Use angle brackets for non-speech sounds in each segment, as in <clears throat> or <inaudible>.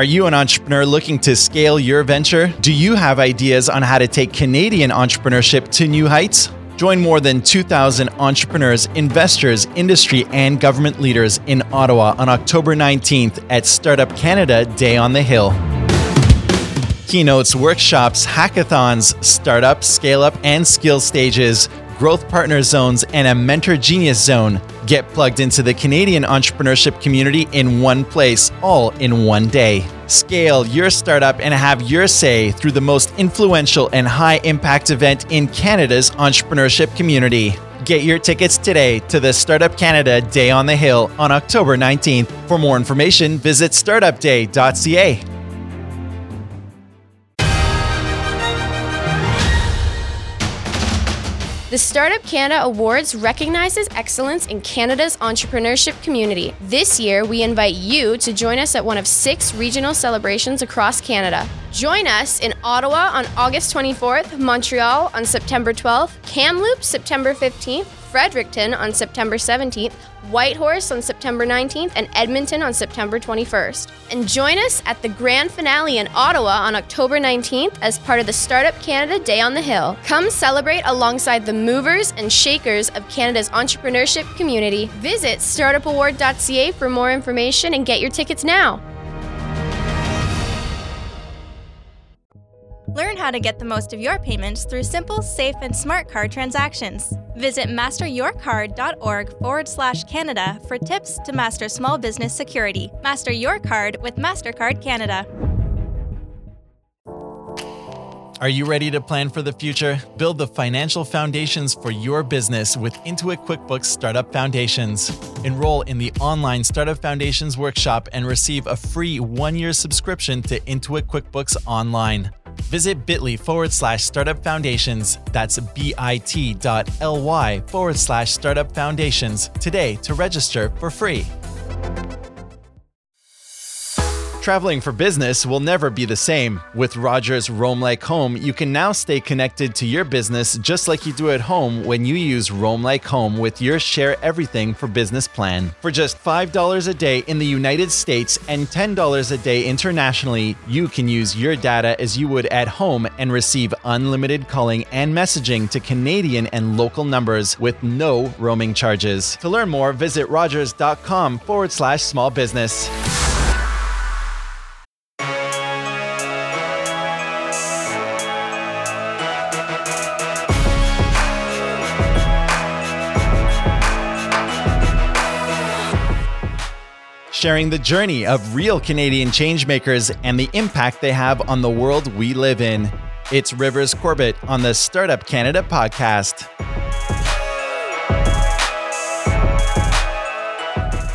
Are you an entrepreneur looking to scale your venture? Do you have ideas on how to take Canadian entrepreneurship to new heights? Join more than 2,000 entrepreneurs, investors, industry, and government leaders in Ottawa on October 19th at Startup Canada Day on the Hill. Keynotes, workshops, hackathons, startup, scale up, and skill stages growth partner zones, and a mentor genius zone. Get plugged into the Canadian entrepreneurship community in one place, all in one day. Scale your startup and have your say through the most influential and high impact event in Canada's entrepreneurship community. Get your tickets today to the Startup Canada Day on the Hill on October 19th. For more information, visit startupday.ca. The Startup Canada Awards recognizes excellence in Canada's entrepreneurship community. This year, we invite you to join us at one of six regional celebrations across Canada. Join us in Ottawa on August 24th, Montreal on September 12th, Kamloops September 15th, Fredericton on September 17th, Whitehorse on September 19th, and Edmonton on September 21st. And join us at the grand finale in Ottawa on October 19th as part of the Startup Canada Day on the Hill. Come celebrate alongside the movers and shakers of Canada's entrepreneurship community. Visit startupaward.ca for more information and get your tickets now. How to get the most of your payments through simple, safe, and smart card transactions. Visit masteryourcard.org forward slash Canada for tips to master small business security. Master your card with MasterCard Canada. Are you ready to plan for the future? Build the financial foundations for your business with Intuit QuickBooks Startup Foundations. Enroll in the online Startup Foundations workshop and receive a free one year subscription to Intuit QuickBooks Online. Visit bit.ly forward slash startup foundations. That's bit.ly forward slash startup foundations today to register for free. Traveling for business will never be the same. With Rogers Roam Like Home, you can now stay connected to your business just like you do at home when you use Roam Like Home with your Share Everything for Business plan. For just $5 a day in the United States and $10 a day internationally, you can use your data as you would at home and receive unlimited calling and messaging to Canadian and local numbers with no roaming charges. To learn more, visit rogers.com forward slash small business. Sharing the journey of real Canadian changemakers and the impact they have on the world we live in. It's Rivers Corbett on the Startup Canada podcast.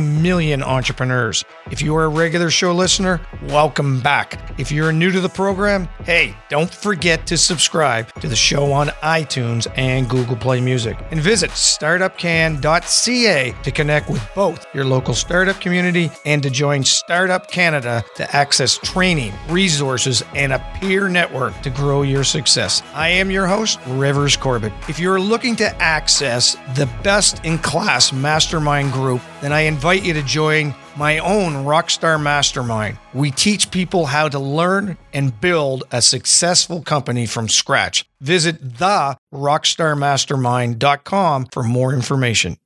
3 million entrepreneurs. If you are a regular show listener, welcome back. If you're new to the program, hey, don't forget to subscribe to the show on iTunes and Google Play Music. And visit startupcan.ca to connect with both your local startup community and to join Startup Canada to access training, resources, and a peer network to grow your success. I am your host, Rivers Corbett. If you're looking to access the best in class mastermind group, then I invite you to join my own Rockstar Mastermind. We teach people how to learn and build a successful company from scratch. Visit the rockstarmastermind.com for more information.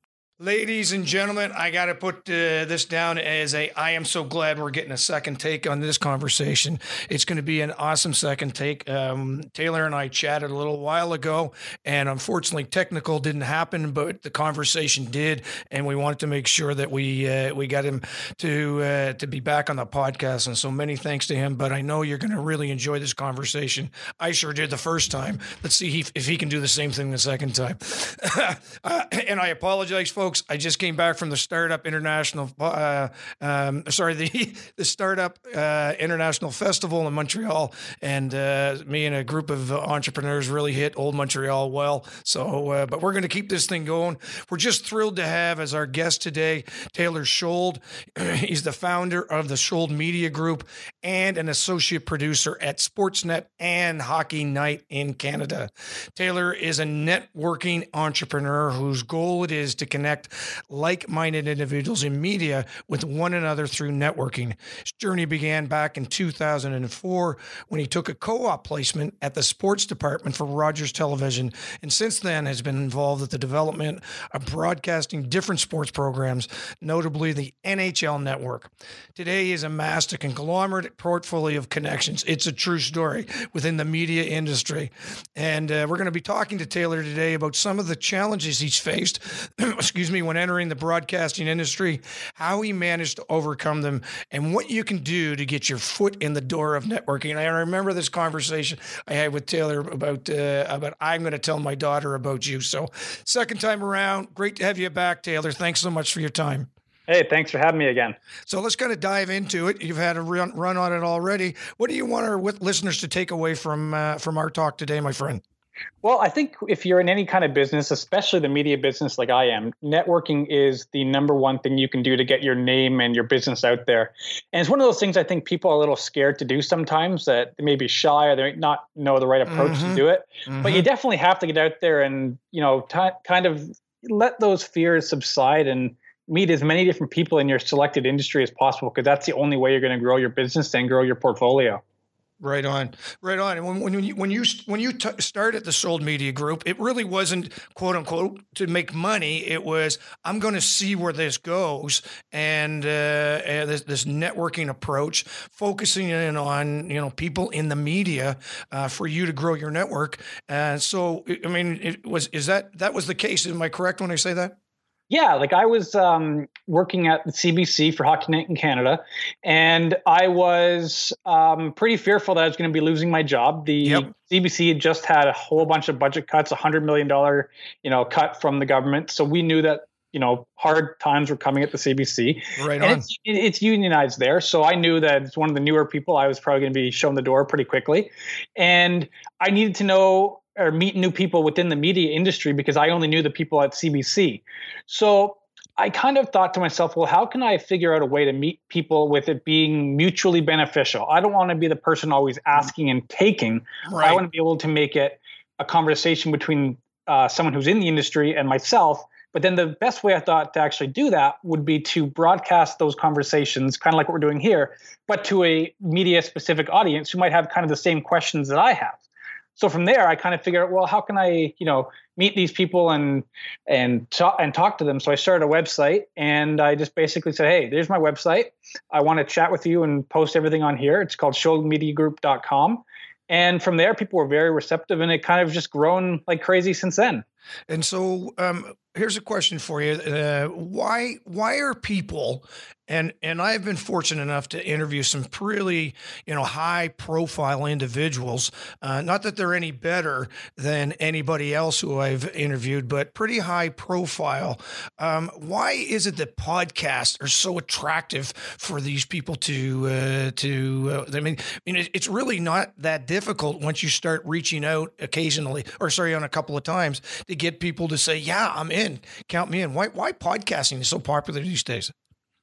Ladies and gentlemen, I got to put uh, this down as a I am so glad we're getting a second take on this conversation. It's going to be an awesome second take. Um, Taylor and I chatted a little while ago, and unfortunately, technical didn't happen, but the conversation did, and we wanted to make sure that we uh, we got him to uh, to be back on the podcast. And so many thanks to him. But I know you're going to really enjoy this conversation. I sure did the first time. Let's see if he can do the same thing the second time. <laughs> Uh, and I apologize, folks folks, I just came back from the Startup International, uh, um, sorry, the <laughs> the Startup uh, International Festival in Montreal, and uh, me and a group of entrepreneurs really hit old Montreal well. So, uh, but we're going to keep this thing going. We're just thrilled to have as our guest today Taylor Shold. <clears throat> He's the founder of the Shold Media Group and an associate producer at Sportsnet and Hockey Night in Canada. Taylor is a networking entrepreneur whose goal it is to connect like minded individuals in media with one another through networking. His journey began back in 2004 when he took a co op placement at the sports department for Rogers Television, and since then has been involved with the development of broadcasting different sports programs, notably the NHL network. Today, he has amassed a conglomerate portfolio of connections. It's a true story within the media industry. And uh, we're going to be talking to Taylor today about some of the challenges he's faced, <clears throat> excuse me, when entering the broadcasting industry, how he managed to overcome them, and what you can do to get your foot in the door of networking. And I remember this conversation I had with Taylor about uh, about I'm going to tell my daughter about you. So second time around, great to have you back, Taylor. Thanks so much for your time. Hey, thanks for having me again. So let's kind of dive into it. You've had a run, run on it already. What do you want our listeners to take away from uh, from our talk today, my friend? Well, I think if you're in any kind of business, especially the media business like I am, networking is the number one thing you can do to get your name and your business out there. And it's one of those things I think people are a little scared to do sometimes that they may be shy or they might not know the right approach mm-hmm. to do it. Mm-hmm. But you definitely have to get out there and, you know, t- kind of let those fears subside and meet as many different people in your selected industry as possible because that's the only way you're going to grow your business and grow your portfolio. Right on, right on. And when, when you when you when you t- started the Shold Media Group, it really wasn't quote unquote to make money. It was I'm going to see where this goes, and, uh, and this, this, networking approach, focusing in on you know people in the media uh, for you to grow your network. And so, I mean, it was is that that was the case? Am I correct when I say that? Yeah, like I was um, working at the CBC for Hockey Night in Canada, and I was um, pretty fearful that I was going to be losing my job. The yep. CBC had just had a whole bunch of budget cuts, a hundred million dollar, you know, cut from the government. So we knew that you know hard times were coming at the CBC. Right and on. It's, it's unionized there, so I knew that it's one of the newer people. I was probably going to be shown the door pretty quickly, and I needed to know or meet new people within the media industry because I only knew the people at CBC. So I kind of thought to myself, well, how can I figure out a way to meet people with it being mutually beneficial? I don't want to be the person always asking and taking. Right. I want to be able to make it a conversation between uh, someone who's in the industry and myself. But then the best way I thought to actually do that would be to broadcast those conversations, kind of like what we're doing here, but to a media specific audience who might have kind of the same questions that I have so from there i kind of figured out well how can i you know meet these people and and talk and talk to them? So i started a website and i just basically said hey there's my website. I want to chat with you and post everything on here. It's called sholdmediagroup.com and from there people were very receptive and it kind of just grown like crazy since then. And so um, here's a question for you. Uh, why why are people and and I've been fortunate enough to interview some really you know high profile individuals. Uh, not that they're any better than anybody else who I've interviewed, but pretty high profile. Um, why is it that podcasts are so attractive for these people to uh, to? Uh, I mean, I mean, it's really not that difficult once you start reaching out occasionally, or sorry, on a couple of times to get people to say, "Yeah, I'm in. Count me in." Why why podcasting is so popular these days?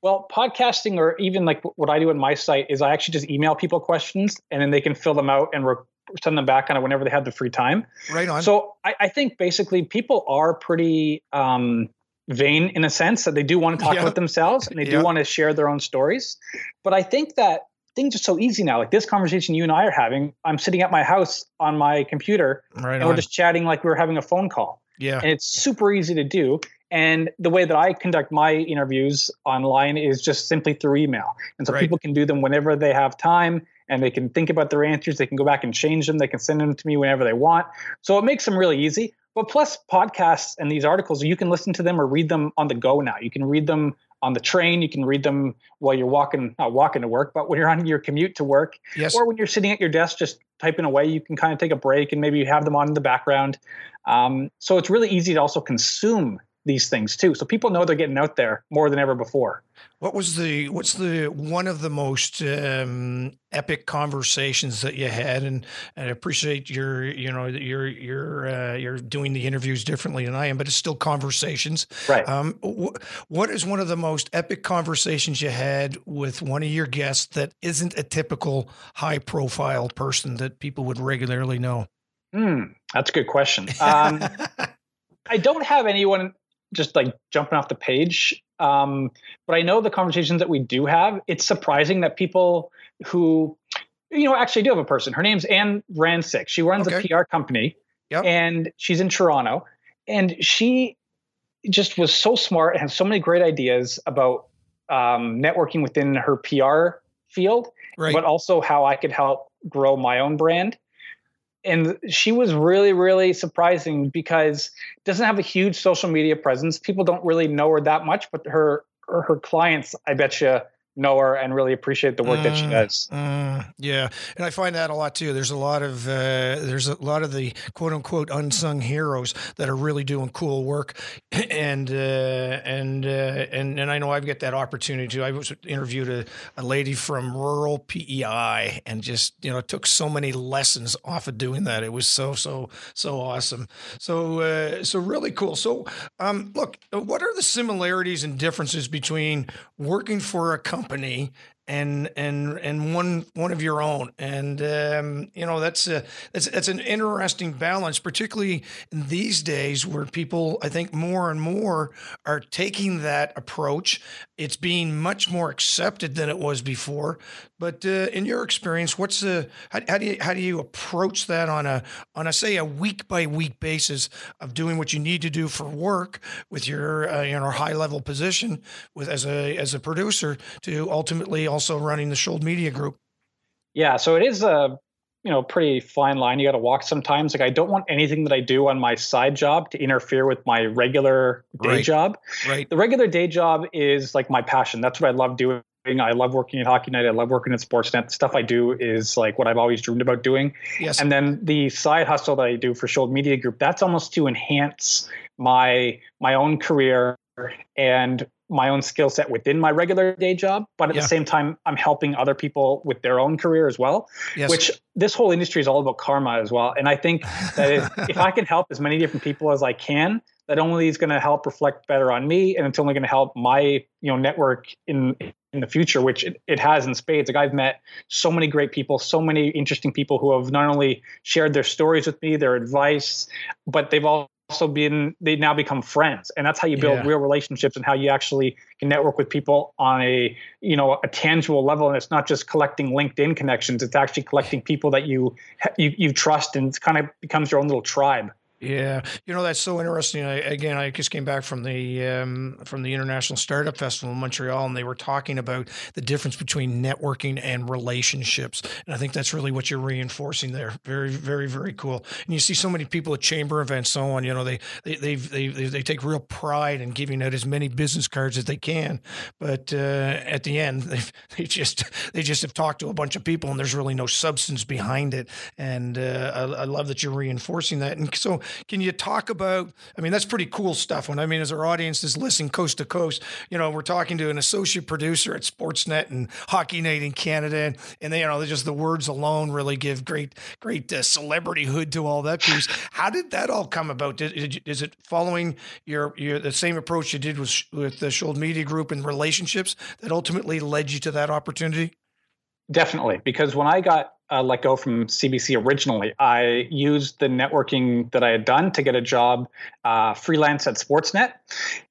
Well, podcasting or even like what I do on my site is I actually just email people questions and then they can fill them out and re- send them back kind of whenever they have the free time. Right on. So I, I think basically people are pretty um, vain in a sense that they do want to talk about themselves and they do want to share their own stories. But I think that things are so easy now. Like this conversation you and I are having, I'm sitting at my house on my computer right and on. we're just chatting like we are having a phone call. Yeah. And it's super easy to do. And the way that I conduct my interviews online is just simply through email. And so right. people can do them whenever they have time and they can think about their answers. They can go back and change them. They can send them to me whenever they want. So it makes them really easy. But plus, podcasts and these articles, you can listen to them or read them on the go now. You can read them on the train. You can read them while you're walking, not walking to work, but when you're on your commute to work. Yes. Or when you're sitting at your desk just typing away, you can kind of take a break and maybe you have them on in the background. Um, so it's really easy to also consume these things too. So people know they're getting out there more than ever before. What was the what's the one of the most um, epic conversations that you had? And, and I appreciate your you know you're you're uh, you're doing the interviews differently than I am, but it's still conversations. Right. Um, wh- what is one of the most epic conversations you had with one of your guests that isn't a typical high profile person that people would regularly know? Mm, that's a good question. Um, <laughs> I don't have anyone just like jumping off the page. Um, but I know the conversations that we do have, it's surprising that people who, you know, actually do have a person. Her name's Anne Rancic. She runs okay. a PR company yep. and she's in Toronto. And she just was so smart and has so many great ideas about um, networking within her PR field, right. but also how I could help grow my own brand and she was really really surprising because doesn't have a huge social media presence. People don't really know her that much but her her, her clients i bet you know her and really appreciate the work mm, that she mm, does. Mm, yeah, and I find that a lot too. There's a lot of uh, there's a lot of the quote unquote unsung heroes that are really doing cool work, <laughs> and uh, and uh, and and I know I've got that opportunity too. I was interviewed a, a lady from rural PEI, and just you know took so many lessons off of doing that. It was so so so awesome. So uh, so really cool. So um, look, what are the similarities and differences between working for a company company and and and one one of your own. And um, you know that's a that's that's an interesting balance particularly these days where people I think more and more are taking that approach it's being much more accepted than it was before but uh, in your experience what's the how, how do you how do you approach that on a on a say a week by week basis of doing what you need to do for work with your uh, you high level position with as a as a producer to ultimately also running the Shold Media Group. Yeah, so it is a you know pretty fine line you got to walk sometimes. Like I don't want anything that I do on my side job to interfere with my regular day right. job. Right. The regular day job is like my passion. That's what I love doing. I love working at Hockey Night. I love working at Sportsnet. The stuff I do is like what I've always dreamed about doing. Yes. And then the side hustle that I do for Shold Media Group, that's almost to enhance my my own career and my own skill set within my regular day job, but at yeah. the same time, I'm helping other people with their own career as well. Yes. Which this whole industry is all about karma as well. And I think that if, <laughs> if I can help as many different people as I can, that only is going to help reflect better on me, and it's only going to help my you know network in in the future, which it, it has in spades. Like I've met so many great people, so many interesting people who have not only shared their stories with me, their advice, but they've all also been they now become friends. And that's how you build yeah. real relationships and how you actually can network with people on a you know a tangible level. And it's not just collecting linkedin connections. It's actually collecting people that you you, you trust and it kind of becomes your own little tribe yeah, you know that's so interesting. I, again, I just came back from the um, from the International Startup Festival in Montreal, and they were talking about the difference between networking and relationships. And I think that's really what you're reinforcing there. Very, very, very cool. And you see so many people at chamber events, so on. You know, they they they they, they take real pride in giving out as many business cards as they can, but uh, at the end, <laughs> they they just they just have talked to a bunch of people, and there's really no substance behind it. And uh, I, I love that you're reinforcing that. And so can you talk about? I mean, that's pretty cool stuff. When I mean, as our audience is listening coast to coast, you know, we're talking to an associate producer at Sportsnet and Hockey Night in Canada, and, they, you know, just the words alone really give great, great uh, celebrityhood to all that piece. How did that all come about? Did, did, is it following your your the same approach you did with with the Shold Media Group and relationships that ultimately led you to that opportunity? Definitely, because when I got uh, let go from CBC originally, I used the networking that I had done to get a job uh, freelance at Sportsnet.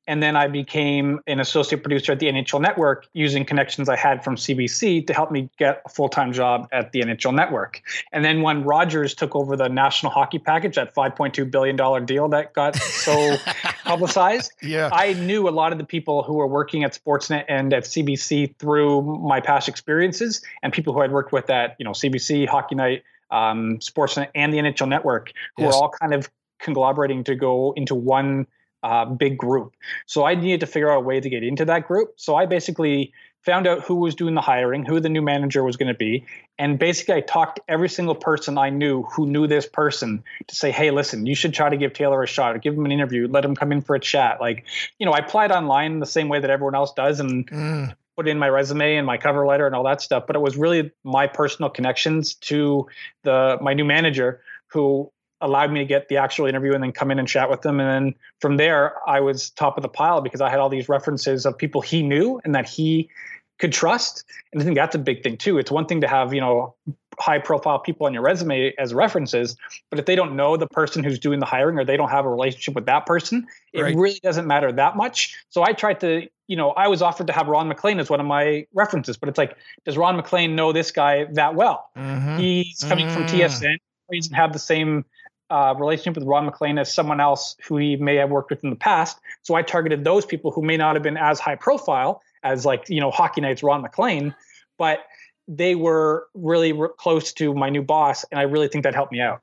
And then I became an associate producer at the NHL Network using connections I had from CBC to help me get a full time job at the NHL Network. And then when Rogers took over the National Hockey Package, that $5.2 billion deal that got so <laughs> publicized, yeah. I knew a lot of the people who were working at Sportsnet and at CBC through my past experiences and people who I'd worked with at you know CBC, Hockey Night, um, Sportsnet, and the NHL Network, who yes. were all kind of conglomerating to go into one uh, big group. So I needed to figure out a way to get into that group. So I basically found out who was doing the hiring, who the new manager was going to be, and basically I talked to every single person I knew who knew this person to say, "Hey, listen, you should try to give Taylor a shot, or give him an interview, let him come in for a chat." Like, you know, I applied online the same way that everyone else does, and mm. put in my resume and my cover letter and all that stuff. But it was really my personal connections to the my new manager who allowed me to get the actual interview and then come in and chat with them. And then from there, I was top of the pile because I had all these references of people he knew and that he could trust. And I think that's a big thing too. It's one thing to have, you know, high profile people on your resume as references, but if they don't know the person who's doing the hiring or they don't have a relationship with that person, it right. really doesn't matter that much. So I tried to, you know, I was offered to have Ron MacLean as one of my references, but it's like, does Ron MacLean know this guy that well? Mm-hmm. He's coming mm-hmm. from TSN. He doesn't have the same uh, relationship with Ron MacLean as someone else who he may have worked with in the past. So I targeted those people who may not have been as high profile as like you know Hockey Nights Ron MacLean, but they were really re- close to my new boss, and I really think that helped me out.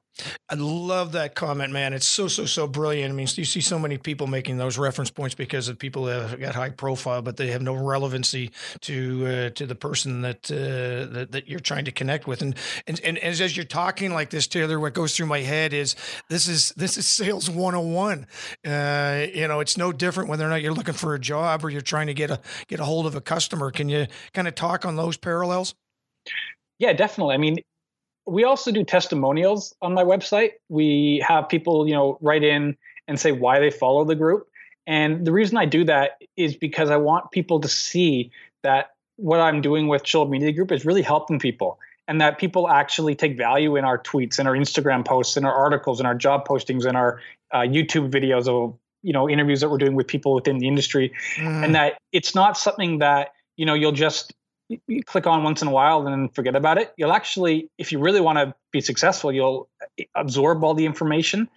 I love that comment, man. It's so so so brilliant. I mean, you see so many people making those reference points because of people that have got high profile, but they have no relevancy to uh, to the person that, uh, that that you're trying to connect with. And, and and as, as you're talking like this, Taylor, what goes through my head is this is this is sales 101. Uh, you know, it's no different whether or not you're looking for a job or you're trying to get a get a hold of a customer. Can you kind of talk on those parallels? Yeah, definitely. I mean, we also do testimonials on my website. We have people, you know, write in and say why they follow the group. And the reason I do that is because I want people to see that what I'm doing with Shold Media Group is really helping people and that people actually take value in our tweets and our Instagram posts and our articles and our job postings and our uh, YouTube videos of you know interviews that we're doing with people within the industry mm. and that it's not something that you know you'll just you click on once in a while and then forget about it. You'll actually, if you really want to be successful, you'll absorb all the information.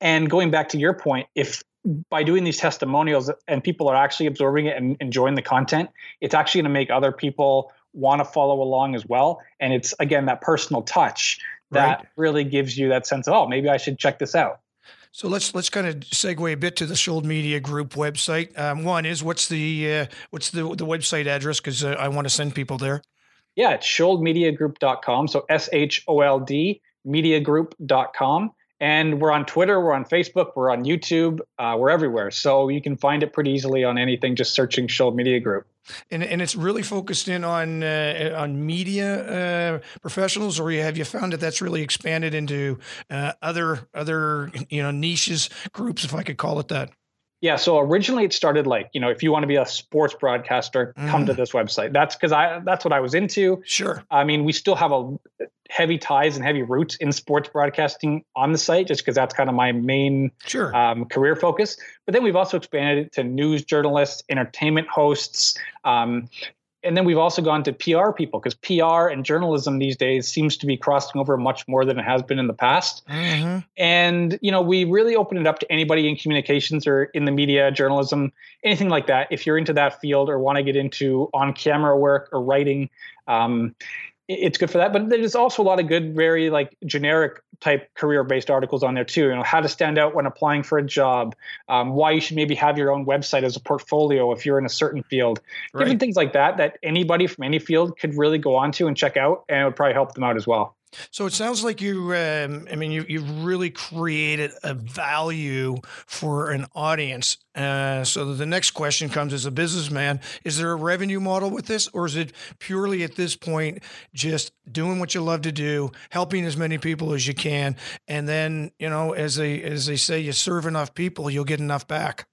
And going back to your point, if by doing these testimonials and people are actually absorbing it and enjoying the content, it's actually going to make other people want to follow along as well. And it's again that personal touch that right. really gives you that sense of, oh, maybe I should check this out. So let's let's kind of segue a bit to the Shold Media Group website. Um, one is what's the uh, what's the the website address because uh, I want to send people there. Yeah, it's sholdmediagroup.com. So S H O L D mediagroup.com. And we're on Twitter, we're on Facebook, we're on YouTube, uh, we're everywhere. So you can find it pretty easily on anything, just searching Shold Media Group. And, and it's really focused in on uh, on media uh, professionals, or have you found that that's really expanded into uh, other other you know niches groups, if I could call it that? Yeah, so originally it started like, you know, if you want to be a sports broadcaster, mm. come to mm. this website. That's because I that's what I was into. Sure. I mean, we still have a heavy ties and heavy roots in sports broadcasting on the site, just because that's kind of my main sure. um, career focus. But then we've also expanded it to news journalists, entertainment hosts, um, and then we've also gone to PR people because PR and journalism these days seems to be crossing over much more than it has been in the past. Mm-hmm. And you know, we really open it up to anybody in communications or in the media, journalism, anything like that. If you're into that field or want to get into on-camera work or writing, um, it's good for that. But there's also a lot of good, very like generic type career based articles on there too. You know, how to stand out when applying for a job, um, why you should maybe have your own website as a portfolio if you're in a certain field, right. different things like that that anybody from any field could really go on to and check out, and it would probably help them out as well. So it sounds like you, um, I mean, you, you've really created a value for an audience. Uh, so the next question comes as a businessman is there a revenue model with this, or is it purely at this point just doing what you love to do, helping as many people as you can? And then, you know, as they, as they say, you serve enough people, you'll get enough back.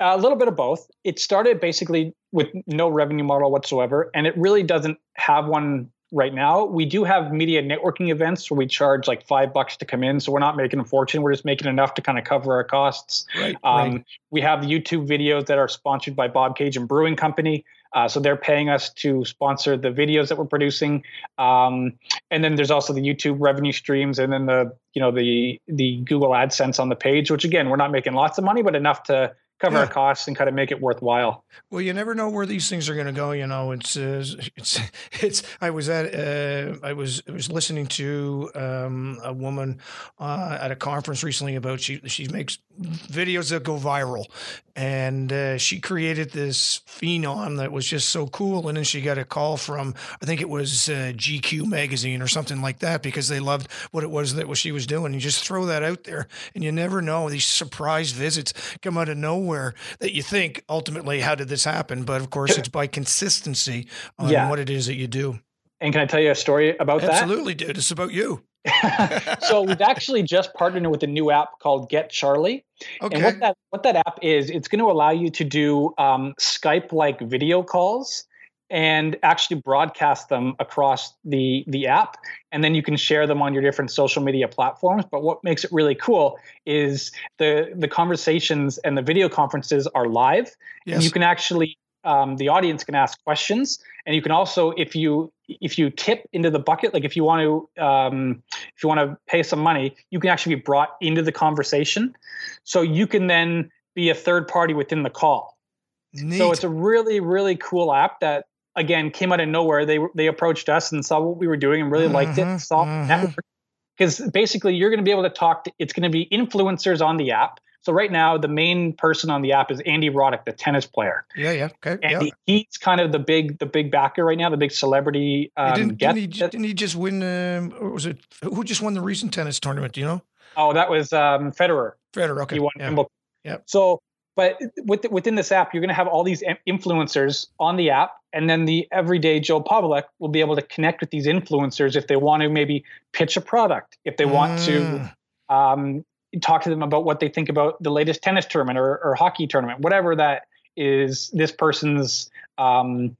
A little bit of both. It started basically with no revenue model whatsoever, and it really doesn't have one right now. We do have media networking events where we charge like five bucks to come in. So we're not making a fortune. We're just making enough to kind of cover our costs. Right, um, right. We have YouTube videos that are sponsored by Bobcaygeon Brewing Company. Uh, so they're paying us to sponsor the videos that we're producing. Um, and then there's also the YouTube revenue streams and then the, you know, the, the Google AdSense on the page, which again, we're not making lots of money, but enough to cover yeah. our costs and kind of make it worthwhile. Well, you never know where these things are going to go. You know, it's uh, it's it's. I was at uh, I was I was listening to um, a woman uh, at a conference recently about she she makes videos that go viral, and uh, she created this phenom that was just so cool. And then she got a call from I think it was uh, GQ magazine or something like that because they loved what it was that what she was doing. You just throw that out there, and you never know these surprise visits come out of nowhere that you think ultimately how did this happen? But of course, it's by consistency on Yeah. what it is that you do. And can I tell you a story about that? Absolutely, dude. It's about you. <laughs> so we've actually just partnered with a new app called Get Charlie. Okay. And what that what that app is, it's going to allow you to do um, Skype like video calls and actually broadcast them across the the app, and then you can share them on your different social media platforms. But what makes it really cool is the the conversations and the video conferences are live, and you can actually um, the audience can ask questions, and you can also if you if you tip into the bucket, like if you want to um, if you want to pay some money, you can actually be brought into the conversation. So you can then be a third party within the call. Neat. So it's a really, really cool app that again came out of nowhere. They they approached us and saw what we were doing and really liked it. Mhm, Saw <laughs> mhm. network because basically you're going to be able to talk to. It's going to be influencers on the app. So right now the main person on the app is Andy Roddick, the tennis player, yeah, yeah. Okay. and yeah. he- he's kind of the big the big backer right now, the big celebrity He um, didn't, didn't, he, didn't he just win? Um, was it who just won the recent tennis tournament? Do you know? oh, that was um, Federer. Federer. Okay. He won yeah. Wimbledon. Yep. So, but with, within this app, you're going to have all these influencers on the app, and then the everyday Joe Public will be able to connect with these influencers if they want to maybe pitch a product, if they want to Mm. um, talk to them about what they think about the latest tennis tournament or, or hockey tournament, whatever that is. This person's um,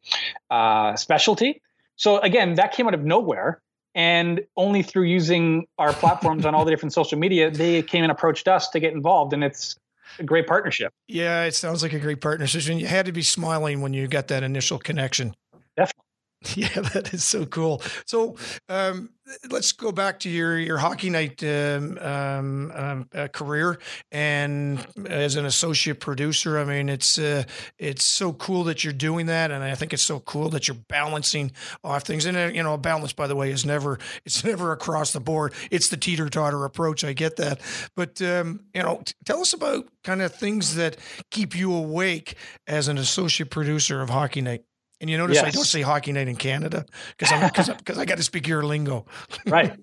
uh, specialty. So again, that came out of nowhere. And only through using our platforms on all the different social media, they came and approached us to get involved. And it's a great partnership. Yeah, it sounds like a great partnership. And you had to be smiling when you got that initial connection. <laughs> Yeah, that is so cool. So um, let's go back to your your hockey night um, um, um, uh, career, and as an associate producer. I mean, it's uh, it's so cool that you're doing that, and I think it's so cool that you're balancing off things. And uh, you know, a balance, by the way, is never it's <laughs> never across the board. It's the teeter totter approach. I get that, but um, you know, t- tell us about kind of things that keep you awake as an associate producer of Hockey Night. And you notice I don't say Hockey Night in Canada because I'm because I got to speak your lingo. <laughs> Right.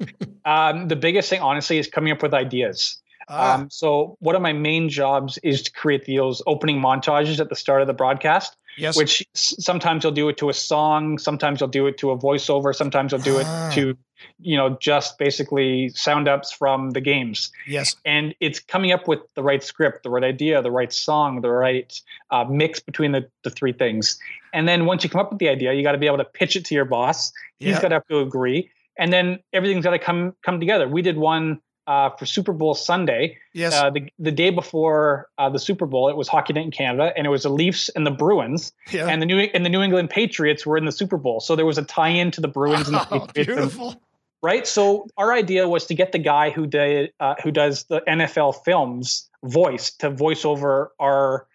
um, the biggest thing, honestly, is coming up with ideas. Ah, Um, so one of my main jobs is to create those opening montages at the start of the broadcast, yes. which s- sometimes you'll do it to a song, sometimes you'll do it to a voiceover, sometimes you'll do it Ah. to, you know, just basically sound ups from the games. yes. And it's coming up with the right script, the right idea, the right song, the right uh, mix between the, the three things. And then once you come up with the idea, you got to be able to pitch it to your boss. He's Yeah. got to have to agree, and then everything's got to come come together. We did one uh, for Super Bowl Sunday, Yes. uh, the the day before uh, the Super Bowl. It was Hockey Night in Canada, and it was the Leafs and the Bruins, yeah. and the New and the New England Patriots were in the Super Bowl. So there was a tie-in to the Bruins and the Oh, Patriots. beautiful. Right? So our idea was to get the guy who did uh, who does the NFL films voice to voice over our,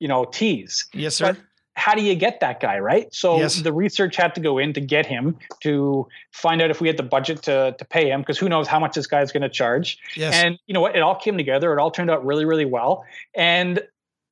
you know, teas. Yes, sir. But how do you get that guy, right? So Yes. the research had to go in to get him to find out if we had the budget to to pay him because who knows how much this guy's going to charge. yes. And you know what? It all came together. It all turned out really, really well. And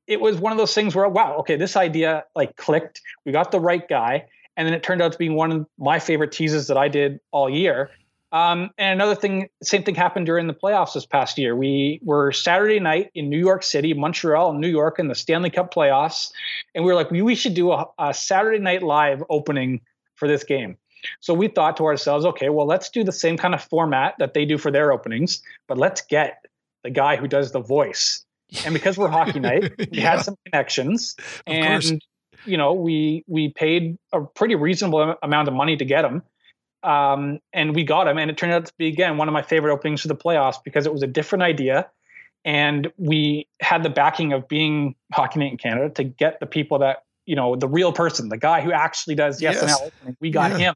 it was one of those things where, wow, okay, this idea like clicked. We got the right guy. And then it turned out to be one of my favorite teases that I did all year. Um, and another thing, same thing happened during the playoffs this past year. We were Saturday night in New York City, Montreal, New York in the Stanley Cup playoffs. And we were like, we, should do a, a Saturday night live opening for this game. So we thought to ourselves, okay, well, let's do the same kind of format that they do for their openings, but let's get the guy who does the voice. And because we're hockey night, <laughs> we Yeah. had some connections, Of course. You know, we we paid a pretty reasonable amount of money to get him, um, and we got him. And it turned out to be again one of my favorite openings to the playoffs because it was a different idea, and we had the backing of being hockey night in Canada to get the people that you know the real person, the guy who actually does Yes. and opening. We got Yeah. him,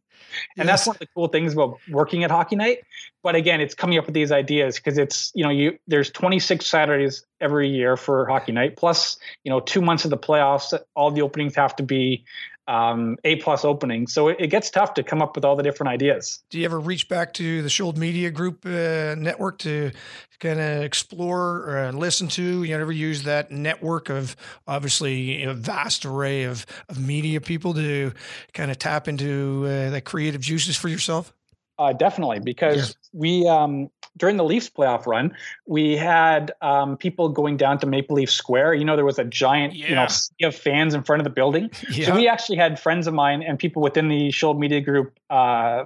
and Yes. that's one of the cool things about working at Hockey Night. But again, it's coming up with these ideas because it's you know you there's 26 Saturdays every year for Hockey Night, plus you know two months of the playoffs. All the openings have to be um, A plus openings. So it, it, gets tough to come up with all the different ideas. Do you ever reach back to the Shold Media Group uh, network to kind of explore or listen to? You ever use that network of obviously a vast array of, of media people to kind of tap into uh, that creative juices for yourself? Uh, definitely, because we um, during the Leafs playoff run, we had um, people going down to Maple Leaf Square. You know, there was a giant, yeah. you know, sea of fans in front of the building. <laughs> Yeah. So we actually had friends of mine and people within the Shold Media Group uh,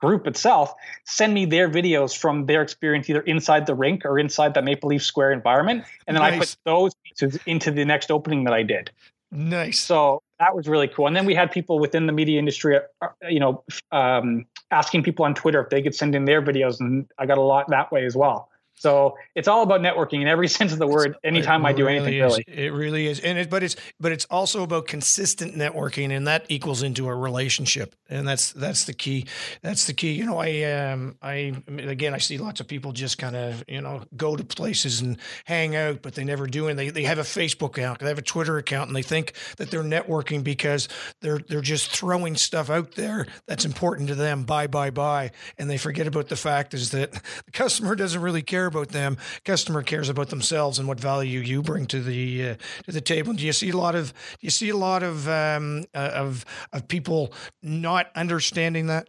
group itself send me their videos from their experience either inside the rink or inside the Maple Leaf Square environment, and then nice. I put those pieces into the next opening that I did. Nice. So that was really cool. And then we had people within the media industry, uh, you know, um, asking people on Twitter if they could send in their videos, and I got a lot that way as well. So it's all about networking in every <laughs> sense of the word. Anytime I do anything, is. really, it really is. And it, but it's but it's also about consistent networking, and that equals into a relationship, and that's that's the key. That's the key. You know, I um I again I see lots of people just kind of you know go to places and hang out, but they never do, and they they have a Facebook account, they have a Twitter account, and they think that they're networking because they're they're just throwing stuff out there that's important to them. Buy buy buy, and they forget about the fact is that <laughs> the customer doesn't really care care about them. Customer cares about themselves and what value you bring to the uh, to the table. Do you see a lot of do you see a lot of um, uh, of of people not understanding that?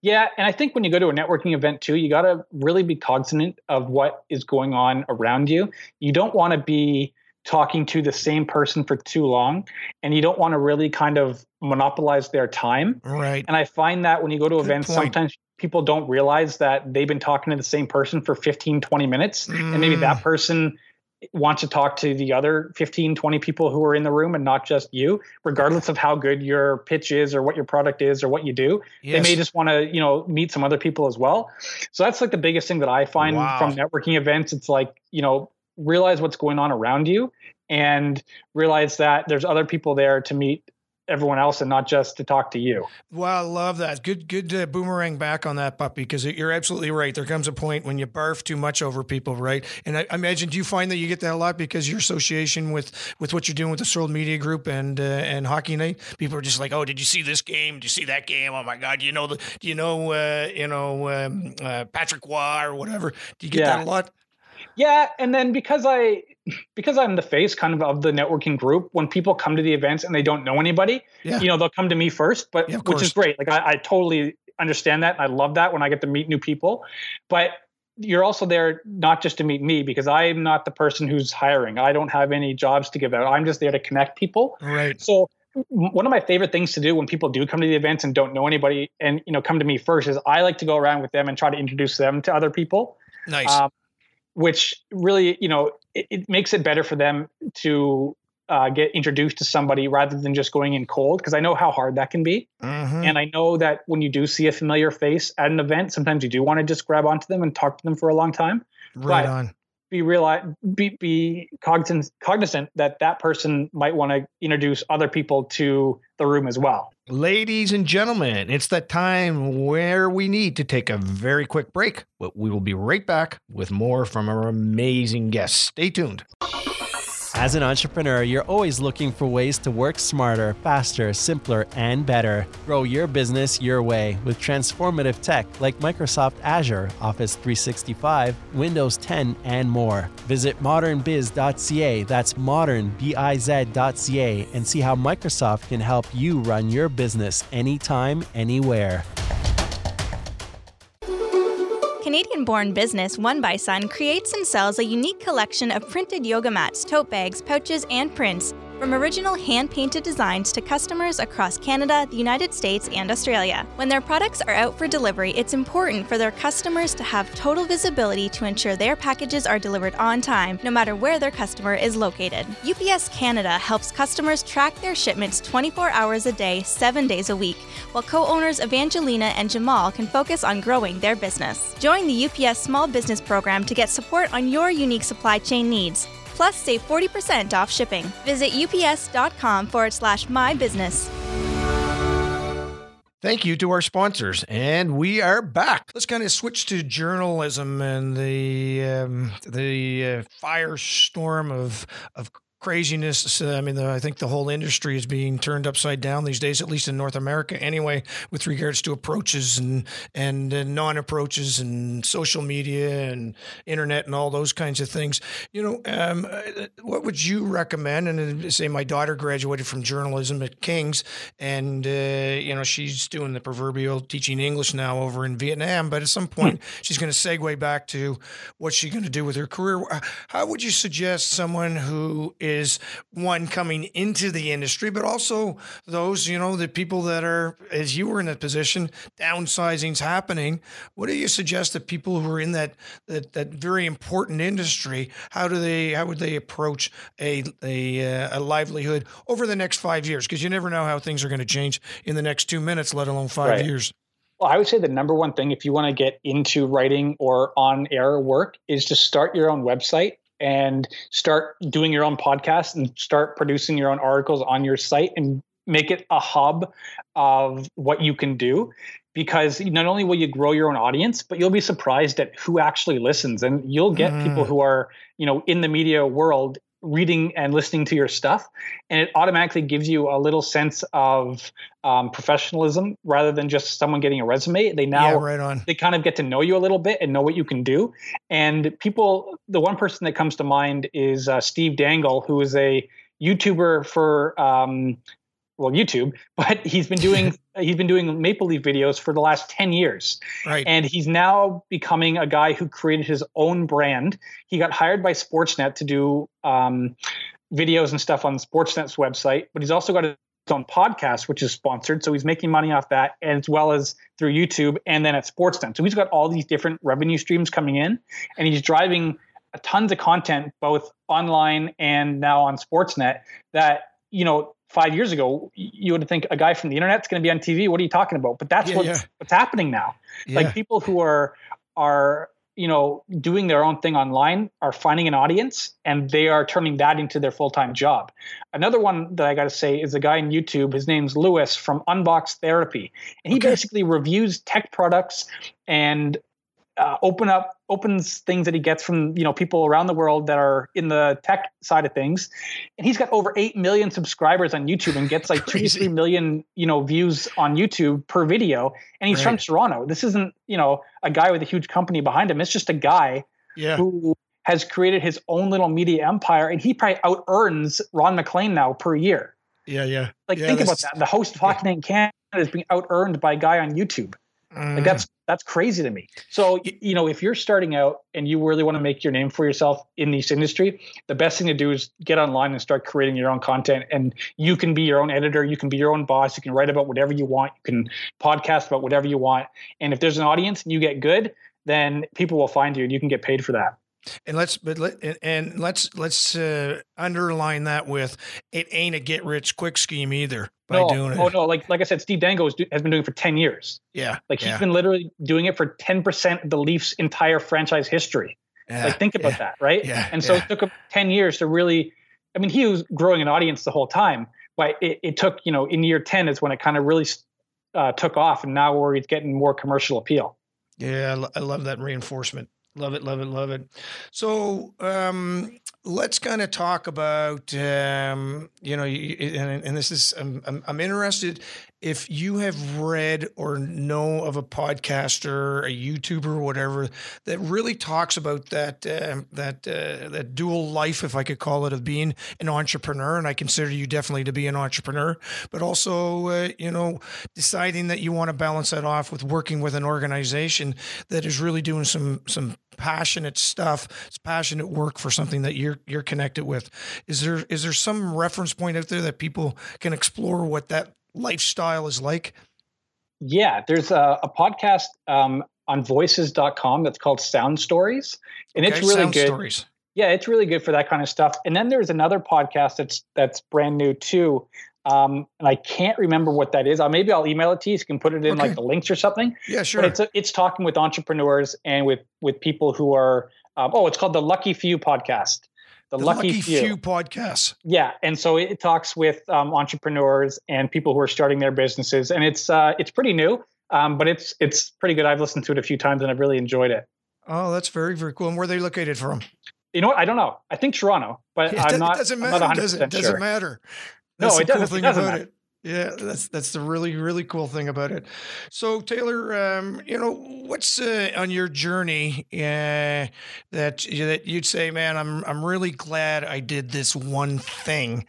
Yeah, and I think when you go to a networking event too, you got to really be cognizant of what is going on around you. You don't want to be talking to the same person for too long and you don't want to really kind of monopolize their time. Right. And I find that when you go to Good events, point. sometimes people don't realize that they've been talking to the same person for 15, 20 minutes. Mm. And maybe that mm. person wants to talk to the other 15, 20 people who are in the room and not just you, regardless of how good your pitch is or what your product is or what you do. Yes. They may just want to, you know, meet some other people as well. So that's like the biggest thing that I find wow. from networking events. It's like, you know, realize what's going on around you and realize that there's other people there to meet everyone else and not just to talk to you. Well, I love that. Good, good uh, boomerang back on that puppy because you're absolutely right. There comes a point when you barf too much over people, right? And I, I, imagine, do you find that you get that a lot because your association with with what you're doing with the Shold Media Group and uh, and Hockey Night? People are just like, oh, did you see this game? Did you see that game? Oh my God, do you know the? Do you know uh, you know um, uh, Patrick Roy or whatever? Do you get yeah. that a lot? Yeah, and then because I because I'm the face kind of of the networking group, when people come to the events and they don't know anybody, yeah. you know, they'll come to me first, but yeah, which is great. Like I, I totally understand that. I love that when I get to meet new people. But you're also there not just to meet me because I'm not the person who's hiring. I don't have any jobs to give out. I'm just there to connect people. Right. So one of my favorite things to do when people do come to the events and don't know anybody and you know come to me first is I like to go around with them and try to introduce them to other people. Nice. Um, which really, you know, it, it makes it better for them to uh, get introduced to somebody rather than just going in cold because I know how hard that can be. Mm-hmm. And I know that when you do see a familiar face at an event, sometimes you do want to just grab onto them and talk to them for a long time. Right but on. Be realize be be cognizant cognizant that that person might want to introduce other people to the room as well. Ladies and gentlemen, it's that time where we need to take a very quick break, but we will be right back with more from our amazing guests. Stay tuned. As an entrepreneur, you're always looking for ways to work smarter, faster, simpler, and better. Grow your business your way with transformative tech like Microsoft Azure, Office 365, Windows 10, and more. Visit modernbiz.ca, that's modernbiz.ca, and see how Microsoft can help you run your business anytime, anywhere. Canadian born business One by Sun creates and sells a unique collection of printed yoga mats, tote bags, pouches, and prints from original hand painted designs to customers across Canada, the United States, and Australia. When their products are out for delivery, it's important for their customers to have total visibility to ensure their packages are delivered on time, no matter where their customer is located. UPS Canada helps customers track their shipments 24 hours a day, 7 days a week, while co owners Evangelina and Jamal can focus on growing their business. Join the UPS Small Business Program to get support on your unique supply chain needs. Plus, save 40% off shipping. Visit ups.com forward slash my business. Thank you to our sponsors, and we are back. Let's kind of switch to journalism and the um, the uh, firestorm of of craziness. I mean, the, I think the whole industry is being turned upside down these days, at least in North America, anyway, with regards to approaches and and, and non-approaches and social media and internet and all those kinds of things. You know, um, uh, what would you recommend? And uh, say my daughter graduated from journalism at King's, and uh, you know she's doing the proverbial teaching English now over in Vietnam. But at some point, hmm. she's going to segue back to what's she going to do with her career. How would you suggest someone who is one coming into the industry, but also those, you know, the people that are, as you were in that position, downsizing's happening. What do you suggest that people who are in that that, that very important industry, how do they, how would they approach a a, uh, a livelihood over the next five years? Because you never know how things are going to change in the next two minutes, let alone five right. years. Well, I would say the number one thing if you want to get into writing or on air work is to start your own website and start doing your own podcast and start producing your own articles on your site and make it a hub of what you can do because not only will you grow your own audience but you'll be surprised at who actually listens and you'll get mm. people who are you know in the media world reading and listening to your stuff and it automatically gives you a little sense of um, professionalism rather than just someone getting a resume they now yeah, right on. they kind of get to know you a little bit and know what you can do and people the one person that comes to mind is uh, steve dangle who is a youtuber for um, well YouTube, but he's been doing <laughs> he's been doing Maple Leaf videos for the last 10 years. Right. And he's now becoming a guy who created his own brand. He got hired by Sportsnet to do um, videos and stuff on Sportsnet's website, but he's also got his own podcast, which is sponsored. So he's making money off that as well as through YouTube and then at Sportsnet. So he's got all these different revenue streams coming in and he's driving tons of content both online and now on Sportsnet that you know five years ago, you would think a guy from the internet's going to be on TV. What are you talking about? But that's yeah, what's, yeah. what's happening now. Yeah. Like people who are are you know doing their own thing online are finding an audience and they are turning that into their full-time job another one that i got to say is a guy on youtube his name's lewis from unbox therapy and he okay. basically reviews tech products and uh, open up opens things that he gets from you know people around the world that are in the tech side of things. And he's got over 8 million subscribers on youtube and gets like 2 to 3 million you know views on youtube per video. And he's right. from toronto. This isn't you know a guy with a huge company behind him. It's just a guy yeah. who has created his own little media empire. And he probably out earns ron maclean now per year. Yeah yeah. Like yeah, think about that. The host of hockey yeah. canada is being out earned by a guy on youtube like that's that's crazy to me. So you know, if you're starting out and you really want to make your name for yourself in this industry, the best thing to do is get online and start creating your own content. And you can be your own editor, you can be your own boss, you can write about whatever you want, you can podcast about whatever you want. And if there's an audience and you get good, then people will find you and you can get paid for that. And let's but let, and let's let's uh, underline that with it ain't a get rich quick scheme either by no, doing it. Oh no, like like I said, Steve has, has been doing it for ten years. Yeah, like he's yeah. been literally doing it for ten percent of the Leafs' entire franchise history. Yeah, like think about yeah, that, right? Yeah, and so it took him ten years to really. I mean, he was growing an audience the whole time, but it, it took you know in year ten is when it kind of really uh, took off, and now where he's getting more commercial appeal. Yeah, I love that reinforcement. Love it, love it, love it. So um, let's kind of talk about, um, you know, and, and this is, I'm, I'm, I'm, interested if you have read or know of a podcaster, a YouTuber, whatever, that really talks about that, uh, that, uh, that dual life, if I could call it, of being an entrepreneur. And I consider you definitely to be an entrepreneur, but also, uh, you know, deciding that you want to balance that off with working with an organization that is really doing some, some passionate stuff. It's passionate work for something that you're you're connected with. Is there is there some reference point out there that people can explore what that lifestyle is like? Yeah, there's a, a podcast um, on voices.com that's called Sound Stories. And okay, it's really Sound good. Stories. Yeah, it's really good for that kind of stuff. And then there's another podcast that's that's brand new too um, and I can't remember what that is. Uh, maybe I'll email it to you. So you can put it in okay. like the links or something. Yeah, sure. But it's a, it's talking with entrepreneurs and with with people who are. Um, oh, it's called the Lucky Few podcast. The, the Lucky, Lucky Few. Few podcast. Yeah, and so it talks with um, entrepreneurs and people who are starting their businesses, and it's uh, it's pretty new, um, but it's it's pretty good. I've listened to it a few times and I've really enjoyed it. Oh, that's very very cool. And where are they located from? You know what? I don't know. I think Toronto, but It I'm not. doesn't I'm matter. not 100% doesn't, doesn't sure. matter. No, That's it the cool doesn't- it doesn't about matter. it. Yeah, that's that's the really really cool thing about it. So Taylor, um, you know, what's uh, on your journey uh, that that you'd say, man, I'm I'm really glad I did this one thing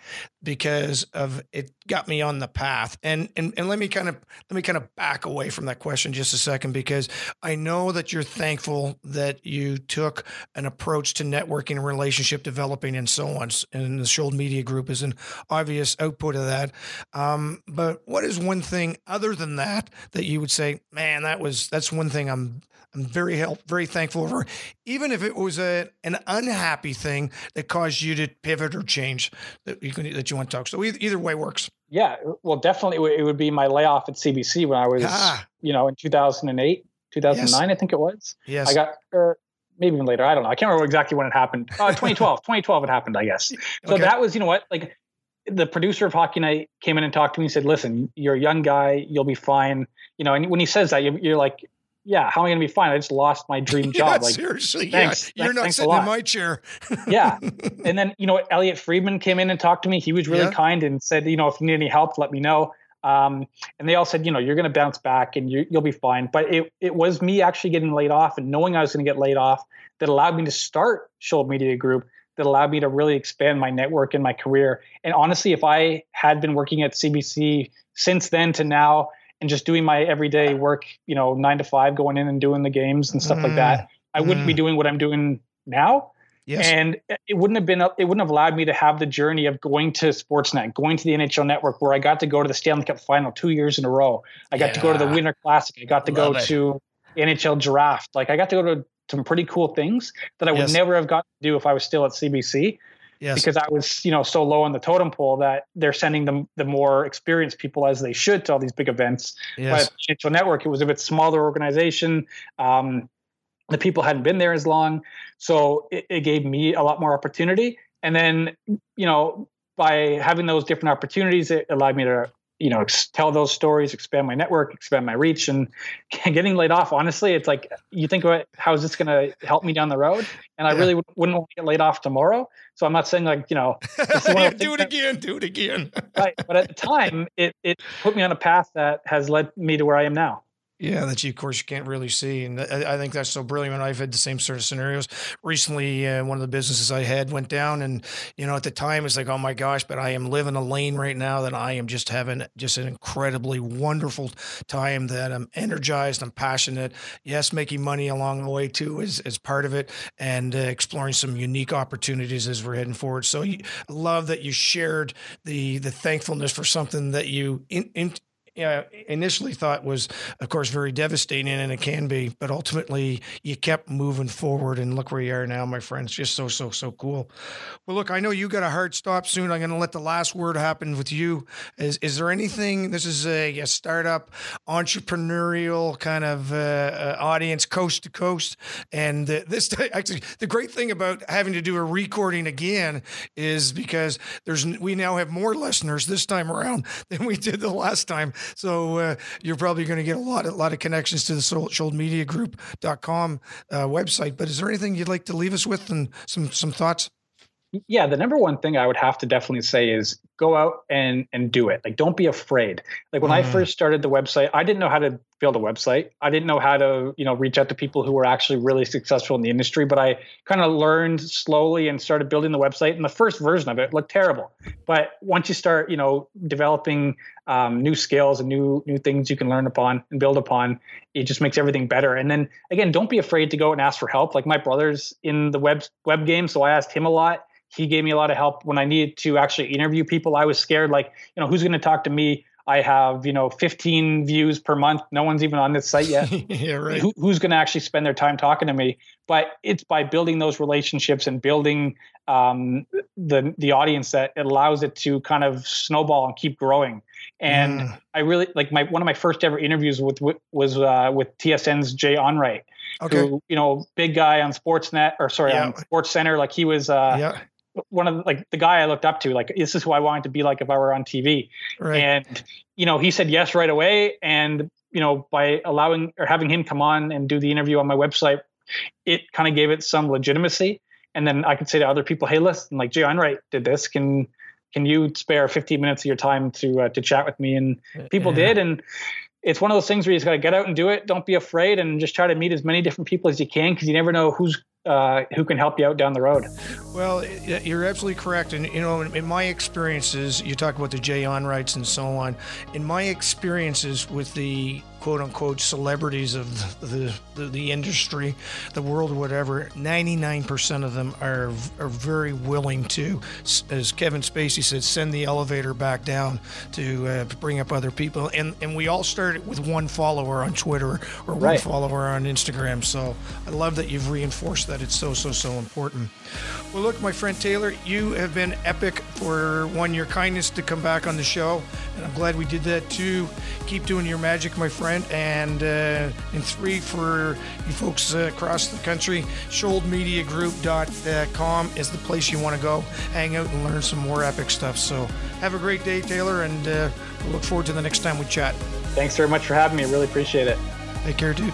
because of it got me on the path. And and and let me kind of let me kind of back away from that question just a second because I know that you're thankful that you took an approach to networking and relationship developing and so on. And the Shold Media Group is an obvious output of that. Um, but what is one thing other than that that you would say, man, that was that's one thing I'm I'm very help very thankful for, even if it was a an unhappy thing that caused you to pivot or change that you can that you want to talk. So either, either way works. Yeah, well, definitely it would- be my layoff at CBC when I was, Ah. you know, in 2008, 2009, I think it was. Yes. I got, or maybe even later. I don't know. I can't remember exactly when it happened. Uh, <laughs> 2012, 2012 it happened, I guess. <laughs> So Okay. that was, you know what, like the producer of Hockey Night came in and talked to me and said, listen, you're a young guy. You'll be fine. You know, and when he says that, you- you're like, yeah, how am I going to be fine? I just lost my dream <laughs> Yeah, job. like, seriously, thanks. yeah. You're not sitting in my chair. <laughs> yeah. And then, you know, Elliotte Friedman came in and talked to me. He was really Yeah. kind and said, you know, if you need any help, let me know. Um, and they all said, you know, you're going to bounce back and you, you'll be fine. But it, it was me actually getting laid off and knowing I was going to get laid off that allowed me to start Shold Media Group, that allowed me to really expand my network and my career. And honestly, if I had been working at CBC since then to now and just doing my everyday work, you know, nine to five, going in and doing the games and stuff Mm. like that, I wouldn't be Mm. doing what I'm doing now Yes. and it wouldn't have been it wouldn't have allowed me to have the journey of going to sportsnet going to the nhl network where i got to go to the stanley cup final two years in a row i got to go to the winter classic i got to Love go it. to nhl draft like i got to go to some pretty cool things that i would Yes. never have gotten to do if i was still at cbc yes. because i was you know so low on the totem pole that they're sending them the more experienced people as they should to all these big events yes. but NHL Network, it was a bit smaller organization. Um, the people hadn't been there as long, so it, it gave me a lot more opportunity. And then, you know, by having those different opportunities, it allowed me to, you know, ex- tell those stories, expand my network, expand my reach, and <laughs> getting laid off. Honestly, it's like you think about how is this going to help me down the road, and I Yeah. really would, wouldn't want to get laid off tomorrow. So I'm not saying like you know, is <laughs> one of the do it that- again. Do it again. right, but at the time, it it put me on a path that has led me to where I am now. Yeah, that you, of course, you can't really see, and I, I think that's so brilliant. And I've had the same sort of scenarios recently. Uh, one of the businesses I had went down, and you know, at the time, it's like, oh my gosh, but I am living a lane right now that I am just having just an incredibly wonderful time. That I'm energized, I'm passionate. Yes, making money along the way too is is part of it, and uh, exploring some unique opportunities as we're heading forward. So, love that you shared the the thankfulness for something that you in, in yeah, initially thought was, of course, very devastating, and it can be. But ultimately, you kept moving forward, and look where you are now, my friends. Just so, so, so cool. Well, look, I know you got a hard stop soon. I'm going to let the last word happen with you. Is is there anything? This is a, a startup, entrepreneurial kind of uh, uh, audience, coast to coast, and uh, this <laughs> actually the great thing about having to do a recording again is because there's we now have more listeners this time around <laughs> than we did the last time. So uh, you're probably going to get a lot, a lot of connections to the sholdmediagroup.com uh, website. But is there anything you'd like to leave us with and some some thoughts? yeah the number one thing i would have to definitely say is go out and and do it like don't be afraid like when i Mhm. first started the website i didn't know how to build a website i didn't know how to you know reach out to people who were actually really successful in the industry but i kind of learned slowly and started building the website and the first version of it looked terrible but once you start you know developing um, new skills and new new things you can learn upon and build upon it just makes everything better and then again don't be afraid to go and ask for help like my brother's in the web web game so i asked him a lot he gave me a lot of help when I needed to actually interview people. I was scared, like, you know, who's going to talk to me? I have, you know, 15 views per month. No one's even on this site yet. <laughs> yeah, right. Who, who's going to actually spend their time talking to me? But it's by building those relationships and building um, the the audience that it allows it to kind of snowball and keep growing. And Mm. I really like my one of my first ever interviews with, with was uh, with TSN's Jay Onrait, Okay. who you know, big guy on Sportsnet or sorry Yeah. on Sports Center. Like he was. Uh, yeah. One of the, like the guy I looked up to, like this is who I wanted to be like if I were on TV. Right. And you know, he said yes right away. And you know, by allowing or having him come on and do the interview on my website, it kind of gave it some legitimacy. and then I could say to other people, "Hey, listen, like Jay Onrait did this. Can can you spare 15 minutes of your time to uh, to chat with me?" And people yeah. did, and it's one of those things where you just got to get out and do it. Don't be afraid, and just try to meet as many different people as you can because you never know who's uh, who can help you out down the road. Well, you're absolutely correct, and you know, in my experiences, you talk about the Jay Onraits and so on. In my experiences with the quote unquote celebrities of the, the, the industry, the world, whatever, 99% of them are, are very willing to, as Kevin Spacey said, send the elevator back down to uh, bring up other people. And, and we all started with one follower on Twitter or one right. follower on Instagram. So I love that you've reinforced that. It's so, so, so important. Well, look, my friend Taylor, you have been epic for one, your kindness to come back on the show. And I'm glad we did that too. Keep doing your magic, my friend. And uh, in three, for you folks uh, across the country, sholdmediagroup.com is the place you want to go, hang out and learn some more epic stuff. So have a great day, Taylor, and uh, we'll look forward to the next time we chat. Thanks very much for having me. I really appreciate it. Take care, dude.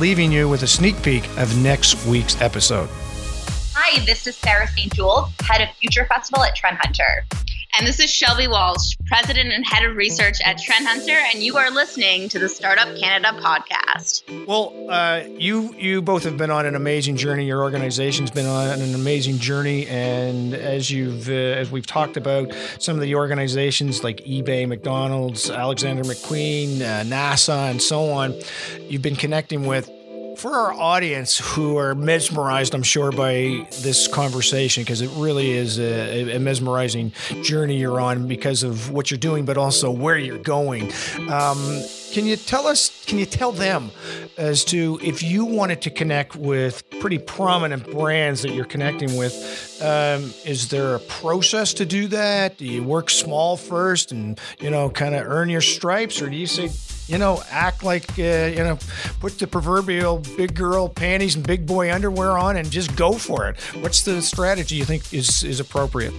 leaving you with a sneak peek of next week's episode. Hi, this is Sarah St. Jules, head of Future Festival at Trend Hunter. And this is Shelby Walsh, President and Head of Research at Trend Hunter, and you are listening to the Startup Canada podcast. Well, uh, you you both have been on an amazing journey. Your organization's been on an amazing journey, and as you've uh, as we've talked about, some of the organizations like eBay, McDonald's, Alexander McQueen, uh, NASA, and so on, you've been connecting with for our audience who are mesmerized, I'm sure, by this conversation, because it really is a, a, mesmerizing journey you're on because of what you're doing, but also where you're going. Um, can you tell us, can you tell them as to if you wanted to connect with pretty prominent brands that you're connecting with, um, is there a process to do that? Do you work small first and, you know, kind of earn your stripes? Or do you say, you know, act like, uh, you know, put the proverbial big girl panties and big boy underwear on and just go for it. What's the strategy you think is, is appropriate?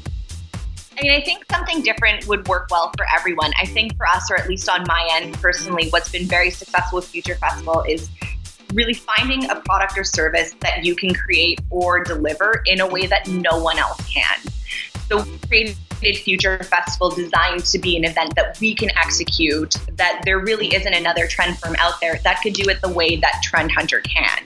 I mean, I think something different would work well for everyone. I think for us, or at least on my end personally, what's been very successful with Future Festival is really finding a product or service that you can create or deliver in a way that no one else can. So, Future Festival designed to be an event that we can execute, that there really isn't another trend firm out there that could do it the way that Trend Hunter can.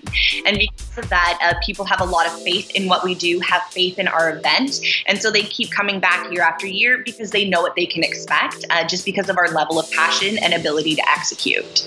And because of that, uh, people have a lot of faith in what we do, have faith in our event. And so they keep coming back year after year because they know what they can expect, uh, just because of our level of passion and ability to execute.